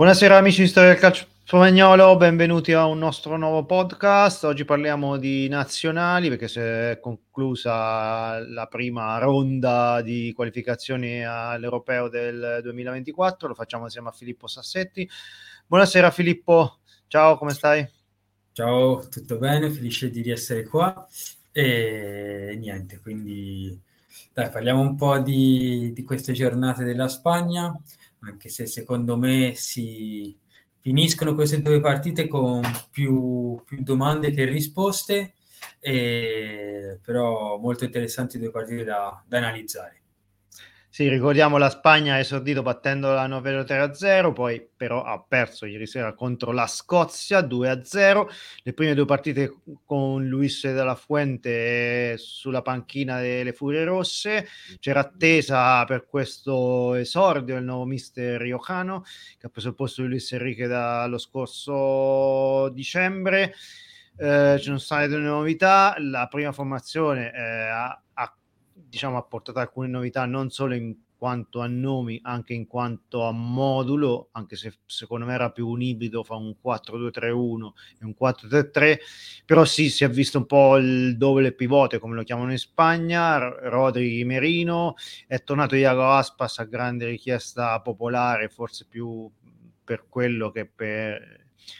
Buonasera amici di Storia del Calcio Spagnolo, benvenuti a un nostro nuovo podcast. Oggi parliamo di nazionali perché si è conclusa la prima ronda di qualificazioni all'Europeo del 2024. Lo facciamo insieme a Filippo Sassetti. Buonasera Filippo, ciao, come stai? Ciao, tutto bene? Felice di essere qua. E niente, quindi dai, parliamo un po' di, di queste giornate della Spagna anche se secondo me si finiscono queste due partite con più, più domande che risposte, e, però molto interessanti due partite da, da analizzare. Sì, ricordiamo la Spagna ha esordito battendo la Norvegia 3-0, poi però ha perso ieri sera contro la Scozia 2-0. Le prime due partite con Luis della Fuente sulla panchina delle Furie Rosse. C'era attesa per questo esordio il nuovo mister Riojano, che ha preso il posto di Luis Enrique dallo scorso dicembre. Eh, ci sono state due novità. La prima formazione eh, ha, ha diciamo, ha portato alcune novità non solo in quanto a nomi, anche in quanto a modulo, anche se secondo me era più un ibrido fra un 4-2-3-1 e un 4-3-3, però sì, si è visto un po' il double pivote, come lo chiamano in Spagna, Rodri Merino, è tornato Iago Aspas a grande richiesta popolare, forse più per quello che per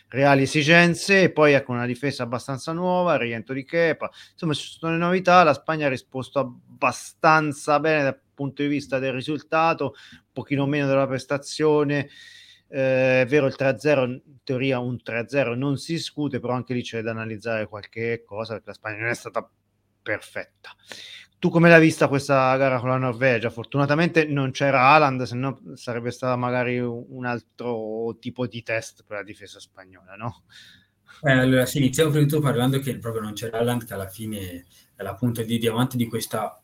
reali esigenze e poi ecco una difesa abbastanza nuova, rientro di Kepa, insomma ci sono le novità, la Spagna ha risposto abbastanza bene dal punto di vista del risultato, un pochino meno della prestazione, eh, è vero il 3-0 in teoria un 3-0 non si discute, però anche lì c'è da analizzare qualche cosa perché la Spagna non è stata perfetta. Tu come l'hai vista questa gara con la Norvegia? Fortunatamente non c'era Haaland, se no sarebbe stato magari un altro tipo di test per la difesa spagnola, no? Eh, allora, sì, iniziamo prima di tutto parlando che proprio non c'era Haaland, che alla fine è la punta di diamante di questa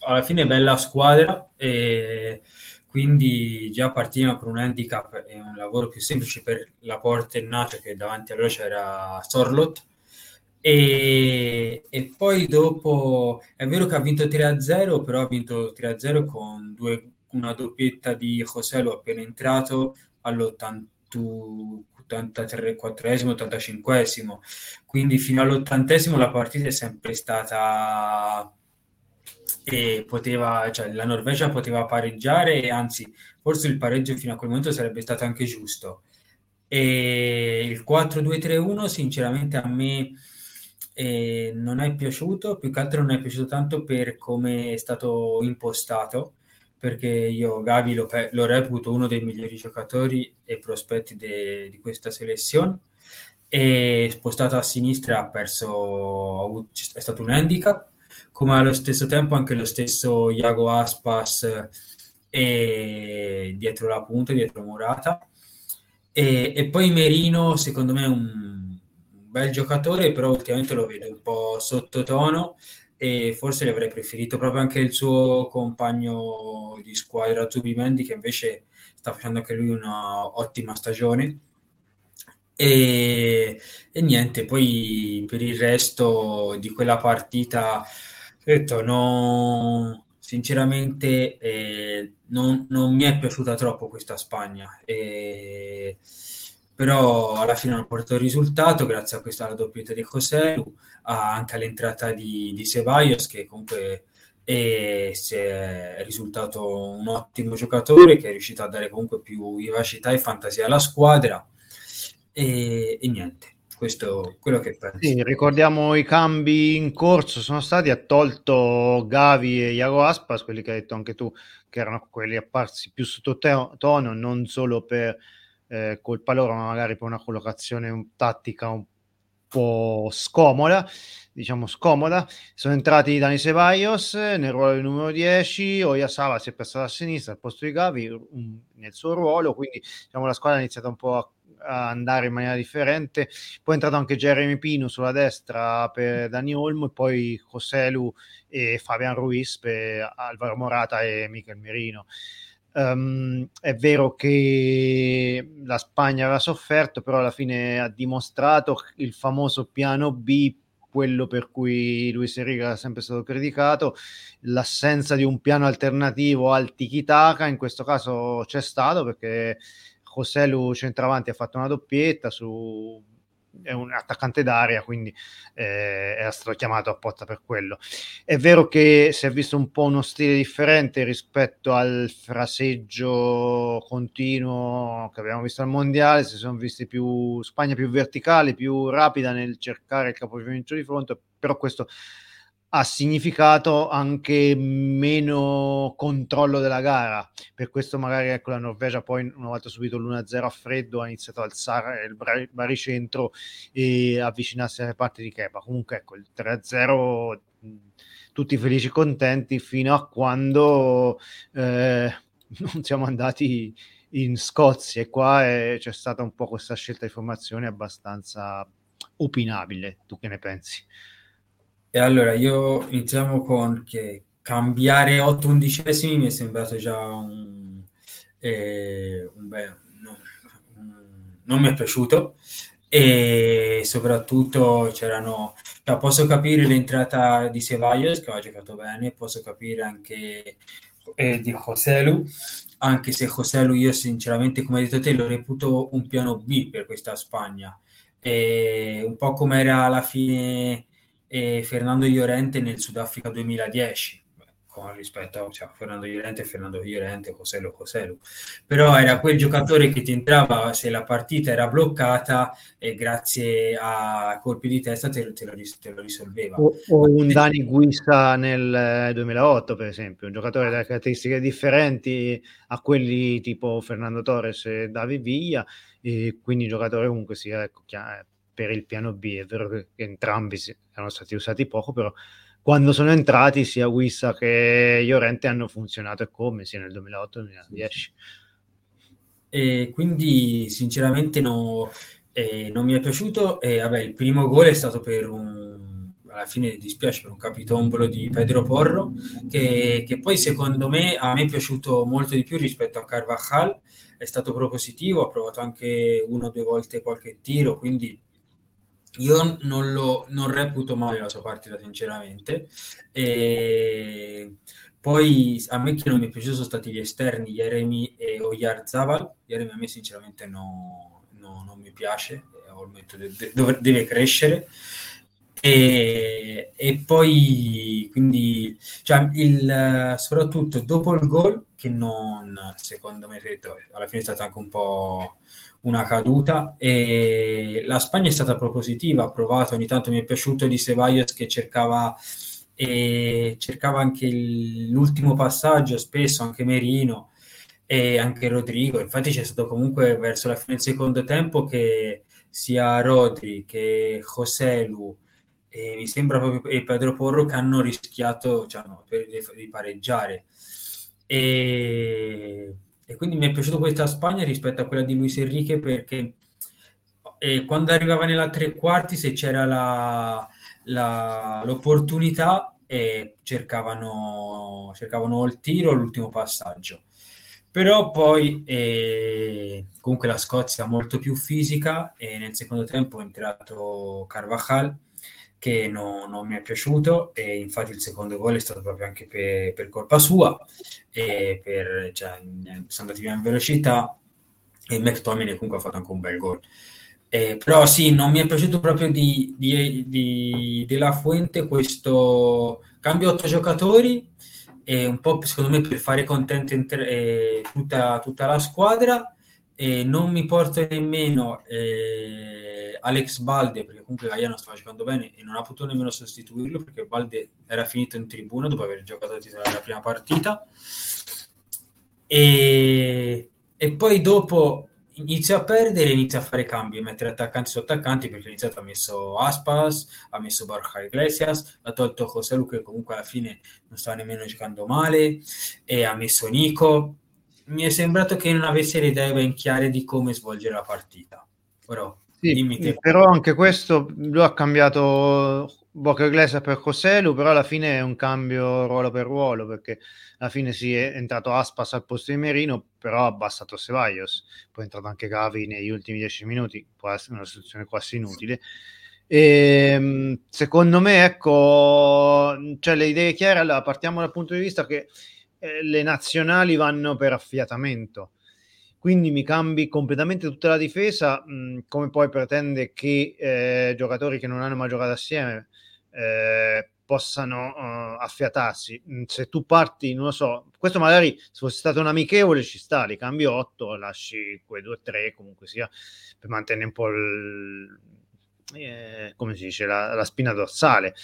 alla fine bella squadra e quindi già partiva con un handicap e un lavoro più semplice per la porta Nacho che davanti a loro c'era Sorlot e, e, poi dopo è vero che ha vinto 3-0, però ha vinto 3-0 con due, una doppietta di Joselo appena entrato all'83, 85 quindi fino all'80 la partita è sempre stata e poteva, cioè, la Norvegia poteva pareggiare e anzi forse il pareggio fino a quel momento sarebbe stato anche giusto. E il 4-2-3-1 sinceramente a me e non è piaciuto, più che altro non è piaciuto tanto per come è stato impostato, perché io Gavi lo, lo reputo uno dei migliori giocatori e prospetti de, di questa selezione. E spostato a sinistra ha perso, è stato un handicap, come allo stesso tempo anche lo stesso Iago Aspas e dietro la punta, dietro Murata. E, e poi Merino, secondo me, è un bel giocatore, però ultimamente lo vedo un po' sottotono e forse gli avrei preferito proprio anche il suo compagno di squadra Zubimendi che invece sta facendo anche lui una ottima stagione e, e niente poi per il resto di quella partita detto no sinceramente eh, non, non, mi è piaciuta troppo questa Spagna e, però alla fine hanno portato il risultato grazie a questa doppietta di José, anche all'entrata di, di Ceballos che comunque è, è risultato un ottimo giocatore che è riuscito a dare comunque più vivacità e fantasia alla squadra e, e niente questo quello che penso. Sì, ricordiamo i cambi in corso sono stati, ha tolto Gavi e Iago Aspas, quelli che hai detto anche tu, che erano quelli apparsi più sottotono, non solo per eh, colpa loro, ma magari per una collocazione un, tattica un po' scomoda, diciamo scomoda. Sono entrati Dani Ceballos nel ruolo del numero 10, Oyasava si è passato a sinistra al posto di Gavi um, nel suo ruolo, quindi diciamo, la squadra ha iniziato un po' a andare in maniera differente. Poi è entrato anche Jeremy Pino sulla destra per Dani Olmo e poi Joselu e Fabian Ruiz per Alvaro Morata e Michel Merino. Um, è vero che la Spagna aveva sofferto, però alla fine ha dimostrato il famoso piano B, quello per cui Luis Enrique è sempre stato criticato, l'assenza di un piano alternativo al tiki-taka, in questo caso c'è stato perché Joselu centravanti ha fatto una doppietta su è un attaccante d'aria, quindi eh, era stato chiamato apposta per quello. È vero che si è visto un po' uno stile differente rispetto al fraseggio continuo che abbiamo visto al mondiale, si sono visti più Spagna più verticale, più rapida nel cercare il capovolgimento di fronte, però questo ha significato anche meno controllo della gara. Per questo magari ecco, la Norvegia poi una volta subito l'1-0 a freddo ha iniziato a alzare il baricentro e avvicinarsi alle parti di Kepa. Comunque ecco, il 3-0 tutti felici e contenti fino a quando eh, non siamo andati in Scozia e qua eh, c'è stata un po' questa scelta di formazione abbastanza opinabile. Tu che ne pensi? E allora io iniziamo con che cambiare 8 undicesimi mi è sembrato già un, eh, un beh, no, non mi è piaciuto. E soprattutto c'erano cioè, posso capire l'entrata di Ceballos che ha giocato bene posso capire anche eh, di Joselu anche se Joselu io sinceramente come hai detto te lo reputo un piano B per questa Spagna. E un po' come era alla fine e Fernando Llorente nel Sudafrica 2010 con rispetto a cioè, Fernando Llorente Fernando Llorente, Coselo Coselo però era quel giocatore che ti entrava se la partita era bloccata e grazie a colpi di testa te, te, lo, te lo, risolveva. O, o un Dani Guisa nel 2008 per esempio un giocatore da caratteristiche differenti a quelli tipo Fernando Torres e David Villa e quindi un giocatore comunque sì, ecco, chiaro, per il piano B. È vero che entrambi erano stati usati poco, però quando sono entrati sia Wissa che Llorente hanno funzionato e come sia nel 2008 e 2010. E quindi sinceramente no, eh, non mi è piaciuto. E, vabbè, il primo gol è stato per un, alla fine dispiace per un capitombolo di Pedro Porro, che, che, poi secondo me a me è piaciuto molto di più rispetto a Carvajal, è stato propositivo, ha provato anche una o due volte qualche tiro, quindi io non, lo, non reputo male la sua partita, sinceramente. E poi a me che non mi è piaciuto sono stati gli esterni, Jeremy e Oyarzabal. Jeremy a me sinceramente no, no, non mi piace, deve, deve crescere. E, e, poi quindi cioè, il, soprattutto dopo il gol che non secondo me alla fine è stato anche un po' una caduta e la Spagna è stata propositiva, ha provato, ogni tanto mi è piaciuto di Ceballos che cercava, e cercava anche l'ultimo passaggio, spesso anche Merino e anche Rodrigo, infatti c'è stato comunque verso la fine del secondo tempo che sia Rodri che Joselu e mi sembra proprio e Pedro Porro che hanno rischiato cioè, no, per, di pareggiare e e quindi mi è piaciuta questa Spagna rispetto a quella di Luis Enrique perché quando arrivava nella tre quarti, se c'era la, la, l'opportunità, cercavano, cercavano il tiro, l'ultimo passaggio. Però poi eh, comunque la Scozia molto più fisica e nel secondo tempo è entrato Carvajal che no, non mi è piaciuto e infatti il secondo gol è stato proprio anche per, per colpa sua e per, cioè, sono andati via in velocità e McTominay comunque ha fatto anche un bel gol. Eh, però sì, non mi è piaciuto proprio di, di, di, di La Fuente questo cambio otto giocatori e un po' secondo me per fare contento inter- eh, tutta, tutta la squadra e non mi porto nemmeno eh, Alex Balde perché comunque Gaiano stava giocando bene e non ha potuto nemmeno sostituirlo perché Balde era finito in tribuna dopo aver giocato la prima partita e, e poi dopo inizia a perdere inizia a fare cambi, a mettere attaccanti su attaccanti perché iniziato ha messo Aspas, ha messo Borja Iglesias, ha tolto José Lu che comunque alla fine non stava nemmeno giocando male e ha messo Nico mi è sembrato che non avesse le idee ben chiare di come svolgere la partita. Però, sì, però anche questo lui ha cambiato Boca Iglesias per Coselu, però alla fine è un cambio ruolo per ruolo perché alla fine si è entrato Aspas al posto di Merino, però ha abbassato Ceballos, poi è entrato anche Gavi negli ultimi dieci minuti, può essere una soluzione quasi inutile. E, ehm, secondo me, ecco, cioè le idee chiare, allora partiamo dal punto di vista che eh, le nazionali vanno per affiatamento. Quindi mi cambi completamente tutta la difesa, mh, come poi pretende che eh, giocatori che non hanno mai giocato assieme eh, possano uh, affiatarsi. Se tu parti, non lo so, questo magari se fosse stato un amichevole ci sta, li cambi 8, lasci quei 2-3 comunque sia per mantenere un po' il, eh, come si dice, la, la, spina dorsale.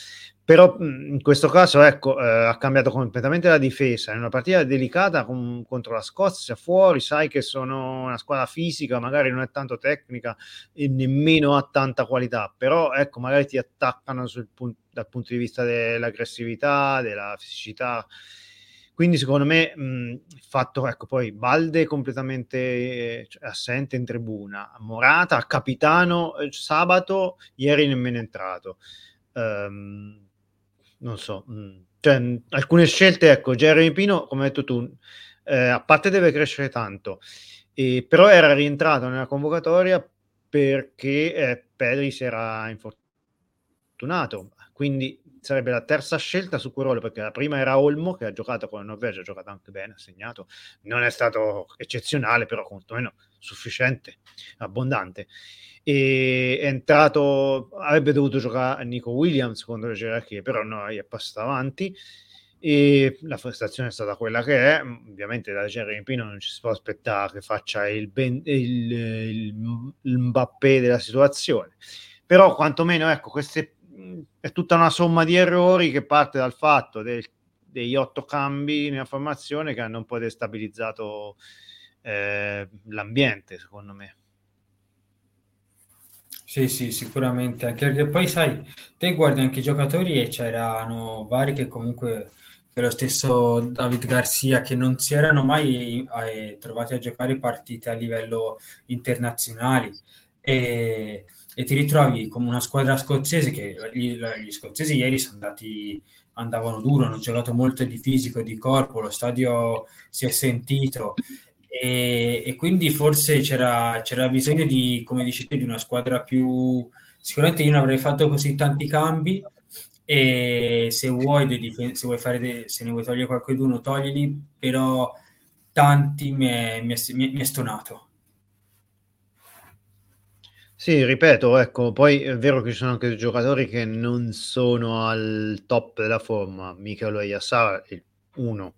Però in questo caso, ecco, eh, ha cambiato completamente la difesa. In una partita delicata con, contro la Scozia, fuori, sai che sono una squadra fisica, magari non è tanto tecnica e nemmeno ha tanta qualità, però ecco, magari ti attaccano pun- dal punto di vista dell'aggressività, della fisicità. Quindi secondo me il fatto, ecco, poi Balde completamente eh, assente in tribuna, Morata, capitano eh, sabato, ieri nemmeno entrato. Um, non so, mh, cioè, alcune scelte, ecco, Jeremy Pino, come hai detto tu, eh, a parte deve crescere tanto, e, però era rientrato nella convocatoria perché eh, Pedri si era infortunato, quindi sarebbe la terza scelta su quel ruolo perché la prima era Olmo che ha giocato con la Norvegia, ha giocato anche bene, ha segnato, non è stato eccezionale però quantomeno sufficiente, abbondante. E è entrato, avrebbe dovuto giocare Nico Williams secondo le gerarchie, però no, è passato avanti. E la prestazione è stata quella che è, ovviamente da Jeremy Pino non ci si può aspettare che faccia il, ben, il, il, il Mbappé della situazione, però quantomeno ecco, queste, è tutta una somma di errori che parte dal fatto del, degli otto cambi nella formazione che hanno un po' destabilizzato eh, l'ambiente secondo me. Sì, sì, sicuramente, anche perché poi sai, te guardi anche i giocatori e c'erano vari che comunque, lo stesso David Garcia, che non si erano mai eh, trovati a giocare partite a livello internazionale e, e, ti ritrovi come una squadra scozzese che gli, gli scozzesi ieri sono andati, andavano duro, hanno giocato molto di fisico e di corpo, lo stadio si è sentito e, e quindi forse c'era, c'era, bisogno di, come dici di una squadra più... Sicuramente io non avrei fatto così tanti cambi e se vuoi, se vuoi fare se ne vuoi togliere qualcuno, toglili, però tanti mi è, mi è, mi è stonato. Sì, ripeto, ecco, poi è vero che ci sono anche giocatori che non sono al top della forma, Michele Oyassar, uno,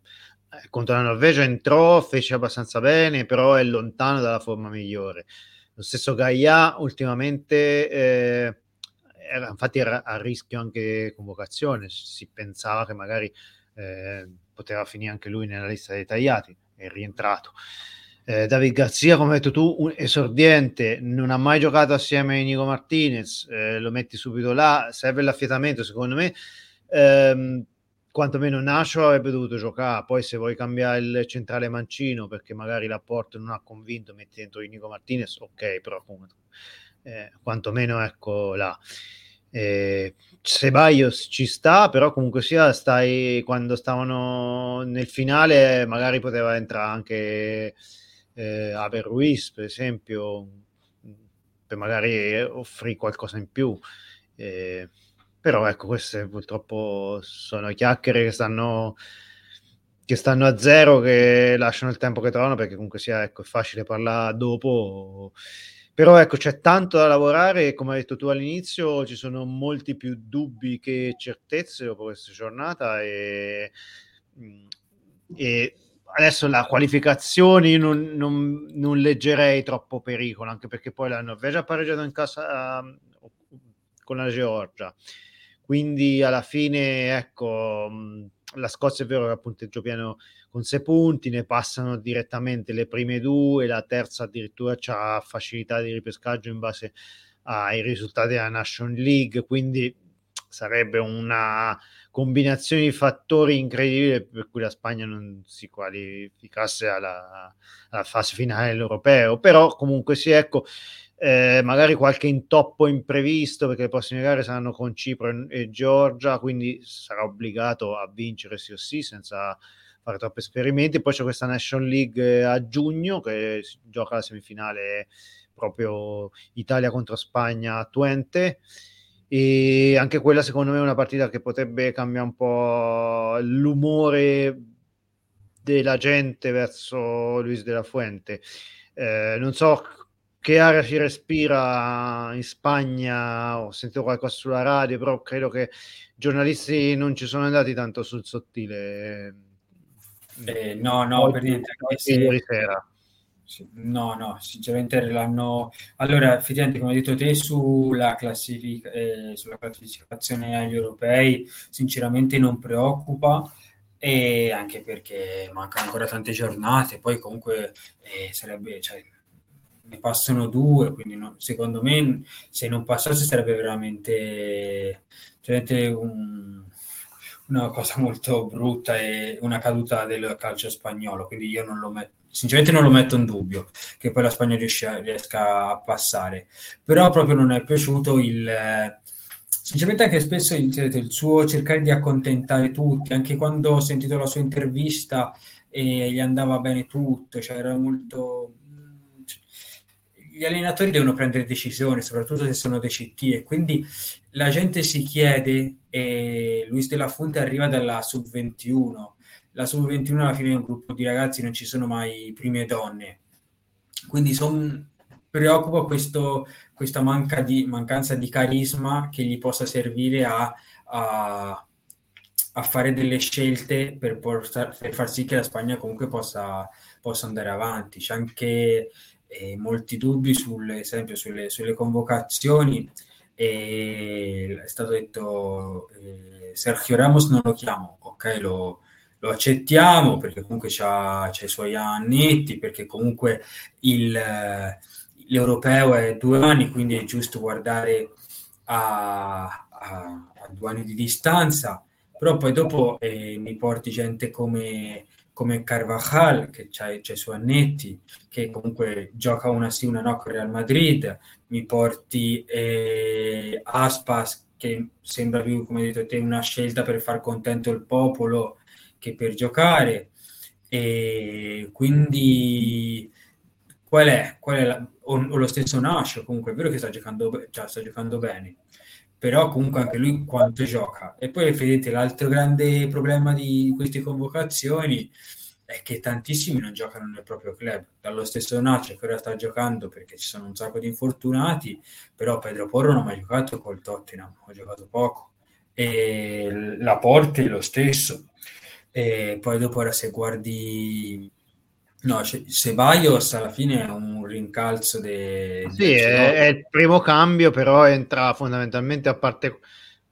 eh, contro la Norvegia entrò, fece abbastanza bene, però è lontano dalla forma migliore. Lo stesso Gaia ultimamente eh, era, infatti era a rischio anche convocazione, si pensava che magari eh, poteva finire anche lui nella lista dei tagliati, è rientrato. Eh, David Garzia, come hai detto tu, un esordiente, non ha mai giocato assieme a Nico Martinez, eh, lo metti subito là, serve l'affiatamento secondo me. Ehm, quantomeno Nascio avrebbe dovuto giocare. Poi, se vuoi cambiare il centrale mancino perché magari l'apporto non ha convinto, metti dentro Nico Martinez, ok, però comunque, eh, quantomeno ecco là. Eh, Ceballos ci sta, però comunque sia stai quando stavano nel finale, magari poteva entrare anche eh, Aver Ruiz, per esempio, per magari offrire qualcosa in più. Eh, però ecco, queste purtroppo sono chiacchiere che stanno, che stanno a zero, che lasciano il tempo che trovano, perché comunque sia ecco, è facile parlare dopo. Però ecco, c'è tanto da lavorare e come hai detto tu all'inizio ci sono molti più dubbi che certezze dopo questa giornata e, e adesso la qualificazione non, non, non, leggerei troppo pericolo, anche perché poi la Norvegia ha pareggiato in casa uh, con la Georgia. Quindi alla fine, ecco, la Scozia è vero che ha punteggio pieno con sei punti, ne passano direttamente le prime due, la terza addirittura ha facilità di ripescaggio in base ai risultati della National League, quindi sarebbe una combinazione di fattori incredibile per cui la Spagna non si qualificasse alla, alla fase finale dell'europeo, però comunque sì, ecco, eh, magari qualche intoppo imprevisto perché le prossime gare saranno con Cipro e Georgia, quindi sarà obbligato a vincere sì o sì senza fare troppi esperimenti. Poi c'è questa National League a giugno che gioca la semifinale proprio Italia contro Spagna a Twente e anche quella secondo me è una partita che potrebbe cambiare un po' l'umore della gente verso Luis della Fuente. Eh, non so che aria si respira in Spagna, ho sentito qualcosa sulla radio, però credo che i giornalisti non ci sono andati tanto sul sottile. Eh, no, no, per niente. Ieri sera. No, no, sinceramente l'hanno... Allora, effettivamente, come hai detto te, sulla, classific- eh, sulla classificazione agli europei, sinceramente non preoccupa, e anche perché mancano ancora tante giornate, poi comunque eh, sarebbe... Cioè, ne passano due, quindi no, secondo me se non passasse sarebbe veramente, veramente un, una cosa molto brutta e una caduta del calcio spagnolo, quindi io non lo metto, sinceramente non lo metto in dubbio che poi la Spagna riesca, riesca a passare, però proprio non è piaciuto il... Sinceramente anche spesso il, il suo cercare di accontentare tutti, anche quando ho sentito la sua intervista e gli andava bene tutto, cioè era molto gli allenatori devono prendere decisioni, soprattutto se sono dei CT, e quindi la gente si chiede, e Luis della Fonte arriva dalla sub-21, la sub-21 alla fine è un gruppo di ragazzi, non ci sono mai prime donne, quindi son, preoccupa questo, questa manca di, mancanza di carisma che gli possa servire a, a, a fare delle scelte per, portar, per, far sì che la Spagna comunque possa, possa andare avanti. C'è anche eh, molti dubbi sulle, esempio, sulle, sulle convocazioni. E è stato detto eh, Sergio Ramos non lo chiamo, ok, lo, lo accettiamo perché comunque ha i suoi annetti, perché comunque il, l'europeo è due anni, quindi è giusto guardare a, a, a due anni di distanza, però poi dopo eh, mi porti gente come come Carvajal, che ha i suoi annetti, che comunque gioca una sì, una no con Real Madrid, mi porti eh, Aspas, che sembra più, come hai detto te, una scelta per far contento il popolo che per giocare. E quindi qual è? Qual è la, o, o, lo stesso Nash, comunque è vero che sta giocando, cioè, sta giocando bene, però comunque anche lui quanto gioca. E poi vedete l'altro grande problema di queste convocazioni è che tantissimi non giocano nel proprio club. Dallo stesso Nace che ora sta giocando perché ci sono un sacco di infortunati, però Pedro Porro non ha mai giocato col Tottenham, ha giocato poco. E la Porte lo stesso. E poi dopo ora se guardi No, Ceballos alla fine è un rincalzo de... Sì, è, è, il primo cambio, però entra fondamentalmente a parte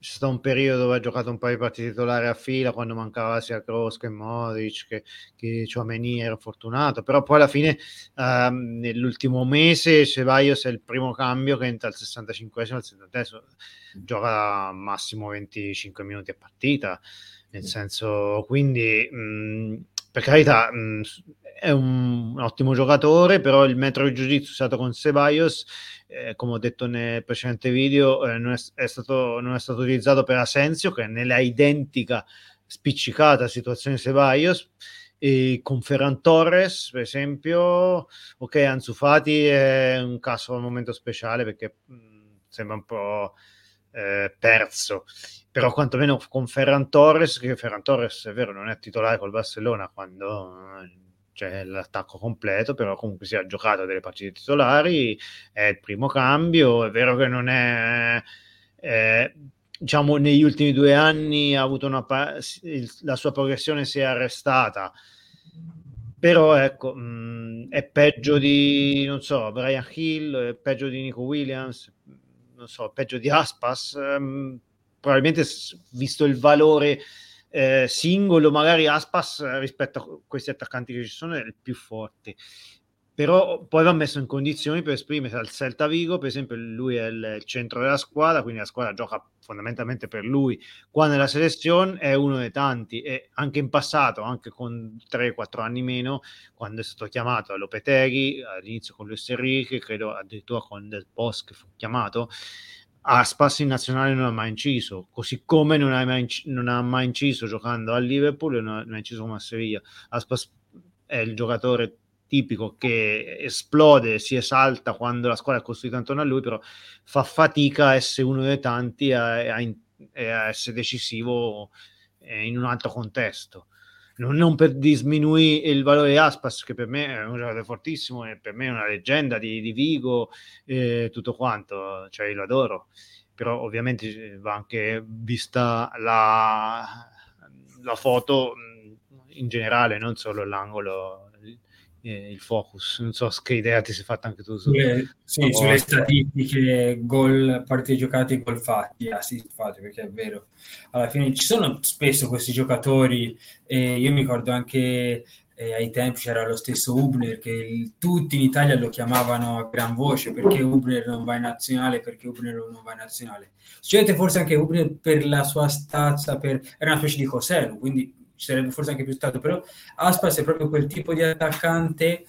c'è stato un periodo dove ha giocato un paio di partite titolari a fila quando mancava sia Kroos che Modric che, che Chouameni era fortunato però poi alla fine um, nell'ultimo mese Ceballos è il primo cambio che entra al 65esimo al 70 gioca massimo 25 minuti a partita nel senso quindi mh, per carità mh, è un, un, ottimo giocatore, però il metro di jiu-jitsu usato con Ceballos, eh, come ho detto nel precedente video, eh, non, è, è stato, non, è, stato, utilizzato per Asensio, che è nella identica spiccicata situazione Ceballos, e con Ferran Torres, per esempio, ok, Ansu Fati è un caso al momento speciale perché mh, sembra un po' eh, perso però quantomeno con Ferran Torres, che Ferran Torres è vero non è titolare col Barcellona quando eh, c'è l'attacco completo, però comunque si è giocato delle partite titolari, è il primo cambio, è vero che non è... Eh, diciamo negli ultimi due anni ha avuto una la sua progressione si è arrestata. Però ecco mh, è peggio di non so Brian Hill è peggio di Nico Williams non so peggio di Aspas mh, probabilmente visto il valore eh, singolo, magari Aspas rispetto a questi attaccanti che ci sono è il più forte. Però poi va messo in condizioni per esprimersi al Celta Vigo, per esempio lui è il, centro della squadra, quindi la squadra gioca fondamentalmente per lui. Qua nella selezione è uno dei tanti e anche in passato, anche con 3-4 anni meno, quando è stato chiamato a Lopeteghi, all'inizio con Luis Enrique, credo addirittura con Del Post che fu chiamato, Aspas in nazionale non ha mai inciso, così come non ha mai, non ha mai inciso giocando a Liverpool e non ha mai inciso come a Sevilla. Aspas è il giocatore tipico che esplode, si esalta quando la squadra è costruita intorno a lui, però fa fatica a essere uno dei tanti a, a, a, essere decisivo eh, in un altro contesto. non per disminuire il valore di Aspas, che per me è un giocatore fortissimo e per me è una leggenda di, di Vigo, e tutto quanto, cioè io lo adoro, però ovviamente va anche vista la, la foto in generale, non solo l'angolo eh, il focus. Non so che idea ti sei fatta anche tu. Su, sulle, sì, sulle statistiche, gol, partite giocate, gol fatti, assist fatti, perché è vero. Alla fine ci sono spesso questi giocatori, e io mi ricordo anche eh, ai tempi c'era lo stesso Ubner che il, tutti in Italia lo chiamavano a gran voce perché Ubner non va in nazionale, perché Ubner non va in nazionale. Succede forse anche Ubner per la sua stazza, per, era una specie di Coselu, quindi ci sarebbe forse anche più stato, però Aspas è proprio quel tipo di attaccante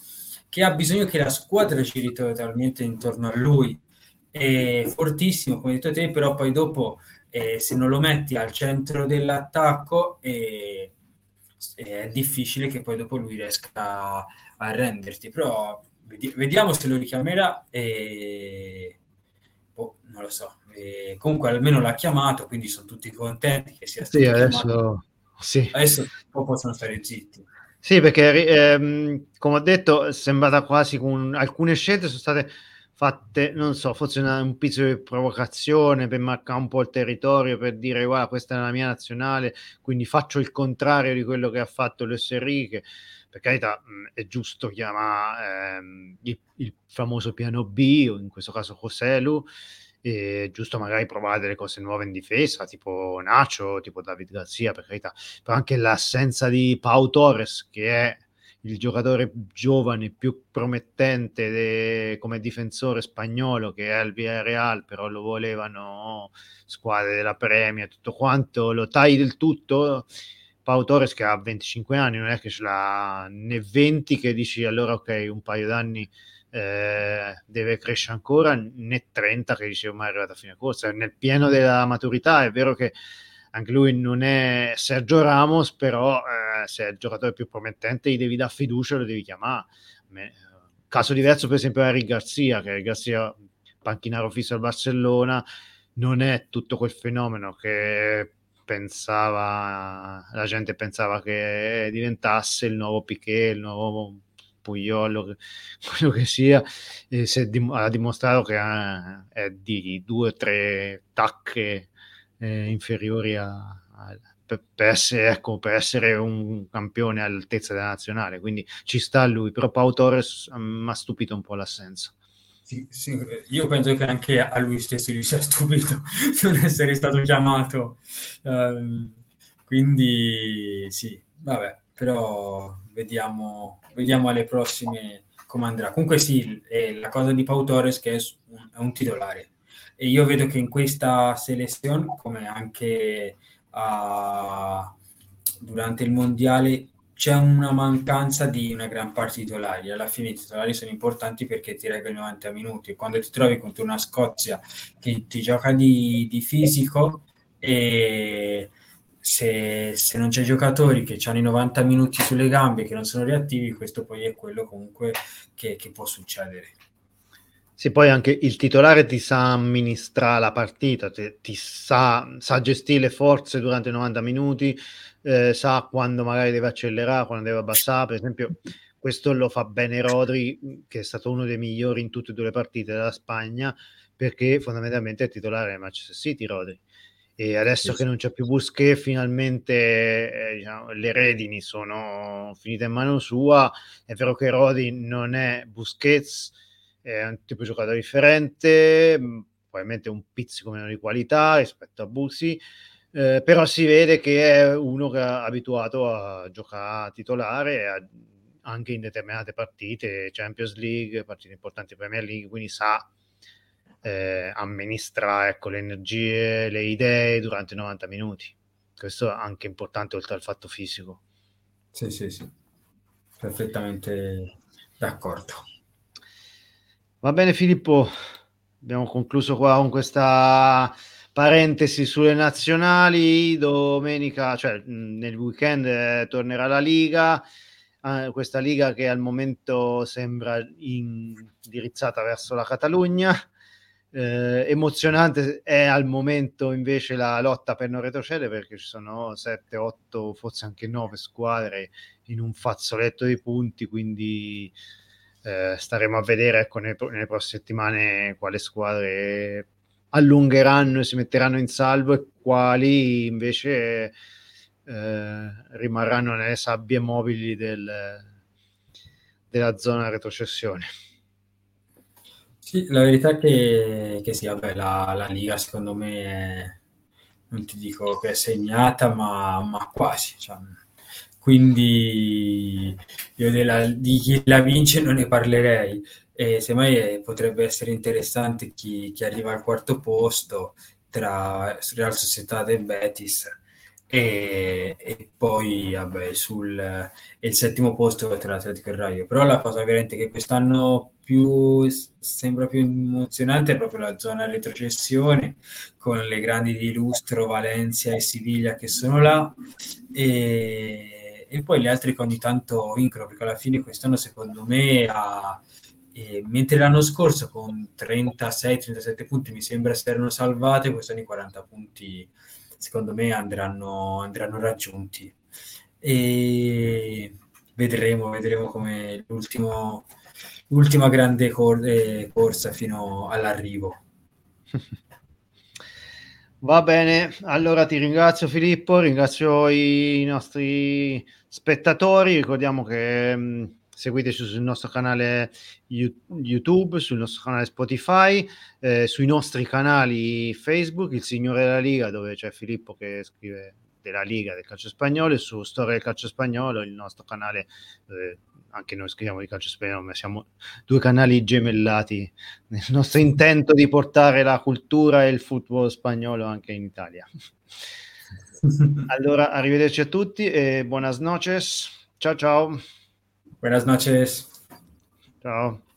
che ha bisogno che la squadra giri totalmente intorno a lui. È fortissimo, come hai detto te, però poi dopo eh, se non lo metti al centro dell'attacco eh, è difficile che poi dopo lui riesca a, renderti. Però vediamo se lo richiamerà e oh, non lo so. E comunque almeno l'ha chiamato, quindi sono tutti contenti che sia stato sì, adesso sì. Adesso possono stare zitti. Sì, perché ehm, come ho detto, è sembrata quasi con alcune scelte sono state fatte, non so, forse una, un pizzo di provocazione per marcare un po' il territorio, per dire guarda, questa è la mia nazionale, quindi faccio il contrario di quello che ha fatto Luis Enrique. Per carità, mh, è giusto chiamare ehm, il, il, famoso piano B, in questo caso Joselu, è giusto magari provare delle cose nuove in difesa, tipo Nacho, tipo David Garcia, per carità, però anche l'assenza di Pau Torres, che è il giocatore giovane più promettente de, come difensore spagnolo che è al Villarreal, però lo volevano squadre della Premier, tutto quanto, lo tagli del tutto. Pau Torres che ha 25 anni, non è che ce l'ha né 20 che dici allora ok, un paio d'anni eh, deve crescere ancora, né 30 che dicevo mai è arrivato a fine corsa, nel pieno della maturità è vero che anche lui non è Sergio Ramos, però eh, se è il giocatore più promettente gli devi dare fiducia, lo devi chiamare. Me, caso diverso per esempio Eric Garcia, che Eric Garcia panchinaro fisso al Barcellona, non è tutto quel fenomeno che pensava la gente pensava che diventasse il nuovo Piquet, il nuovo Pugliolo, quello che sia, eh, dim- ha dimostrato che ha, è di due o tre tacche eh, inferiori a, a per, per, essere, ecco, per, essere, un campione all'altezza della nazionale, quindi ci sta lui, però Pau Torres mm, mi ha stupito un po' l'assenza. Sì, sì, io penso che anche a lui stesso gli sia stupito non essere stato chiamato, uh, quindi sì, vabbè, però vediamo, vediamo alle prossime come andrà. Comunque sì, la cosa di Pau Torres che è un, titolare e io vedo che in questa selezione, come anche uh, durante il mondiale, c'è una mancanza di una gran parte di titolari. Alla fine i titolari sono importanti perché ti regolano 90 minuti. Quando ti trovi contro una Scozia che ti gioca di, di fisico e se, se, non c'è giocatori che hanno i 90 minuti sulle gambe che non sono reattivi, questo poi è quello comunque che, che può succedere. Sì, poi anche il titolare ti sa amministrare la partita, ti, ti sa, sa, gestire le forze durante i 90 minuti, eh, sa quando magari deve accelerare, quando deve abbassare. Per esempio, questo lo fa bene Rodri, che è stato uno dei migliori in tutte e due le partite della Spagna, perché fondamentalmente è titolare del Manchester City Rodri e adesso sì. che non c'è più Busquet finalmente eh, diciamo, le redini sono finite in mano sua è vero che Rodi non è Busquets è un tipo di giocatore differente mm, probabilmente un pizzico meno di qualità rispetto a Busi eh, però si vede che è uno che è abituato a giocare a titolare a, anche in determinate partite Champions League, partite importanti Premier League quindi sa eh, amministra ecco, le energie, le idee durante 90 minuti. Questo è anche importante oltre al fatto fisico. Sì, sì, sì, perfettamente d'accordo. Va bene Filippo, abbiamo concluso qua con questa parentesi sulle nazionali. Domenica, cioè nel weekend, eh, tornerà la Liga. Eh, questa Liga che al momento sembra indirizzata verso la Catalogna Eh, emozionante è al momento invece la lotta per non retrocedere perché ci sono 7, 8, forse anche 9 squadre in un fazzoletto di punti, quindi eh, staremo a vedere ecco, nelle, nelle, prossime settimane quali squadre allungheranno e si metteranno in salvo e quali invece eh, rimarranno nelle sabbie mobili del, della zona retrocessione. Sì, la verità è che, che sì, vabbè, la, la Liga secondo me è, non ti dico che è segnata, ma, ma quasi. Cioè. Quindi io della, di chi la vince non ne parlerei. E semmai potrebbe essere interessante chi, chi arriva al quarto posto tra Real Società e Betis e, e poi vabbè, sul il settimo posto tra l'Atletico e il Raio. Però la cosa veramente che quest'anno più sembra più emozionante è proprio la zona retrocessione con le grandi di Lustro, Valencia e Siviglia che sono là e, e poi gli altri che ogni tanto vincono perché alla fine quest'anno secondo me ha, eh, mentre l'anno scorso con 36-37 punti mi sembra si erano salvate quest'anno i 40 punti secondo me andranno, andranno raggiunti. E vedremo, vedremo come l'ultimo, l'ultima grande cor- eh, corsa fino all'arrivo. Va bene, allora ti ringrazio Filippo, ringrazio i nostri spettatori, ricordiamo che mh, seguiteci sul nostro canale YouTube, sul nostro canale Spotify, eh, sui nostri canali Facebook, Il Signore della Liga, dove c'è Filippo che scrive della Liga del calcio spagnolo, e su Storia del calcio spagnolo, il nostro canale, eh, anche noi scriviamo di calcio spagnolo, ma siamo due canali gemellati nel nostro intento di portare la cultura e il football spagnolo anche in Italia. allora, arrivederci a tutti e buonas noches. Ciao ciao. Buenas noches. Chao.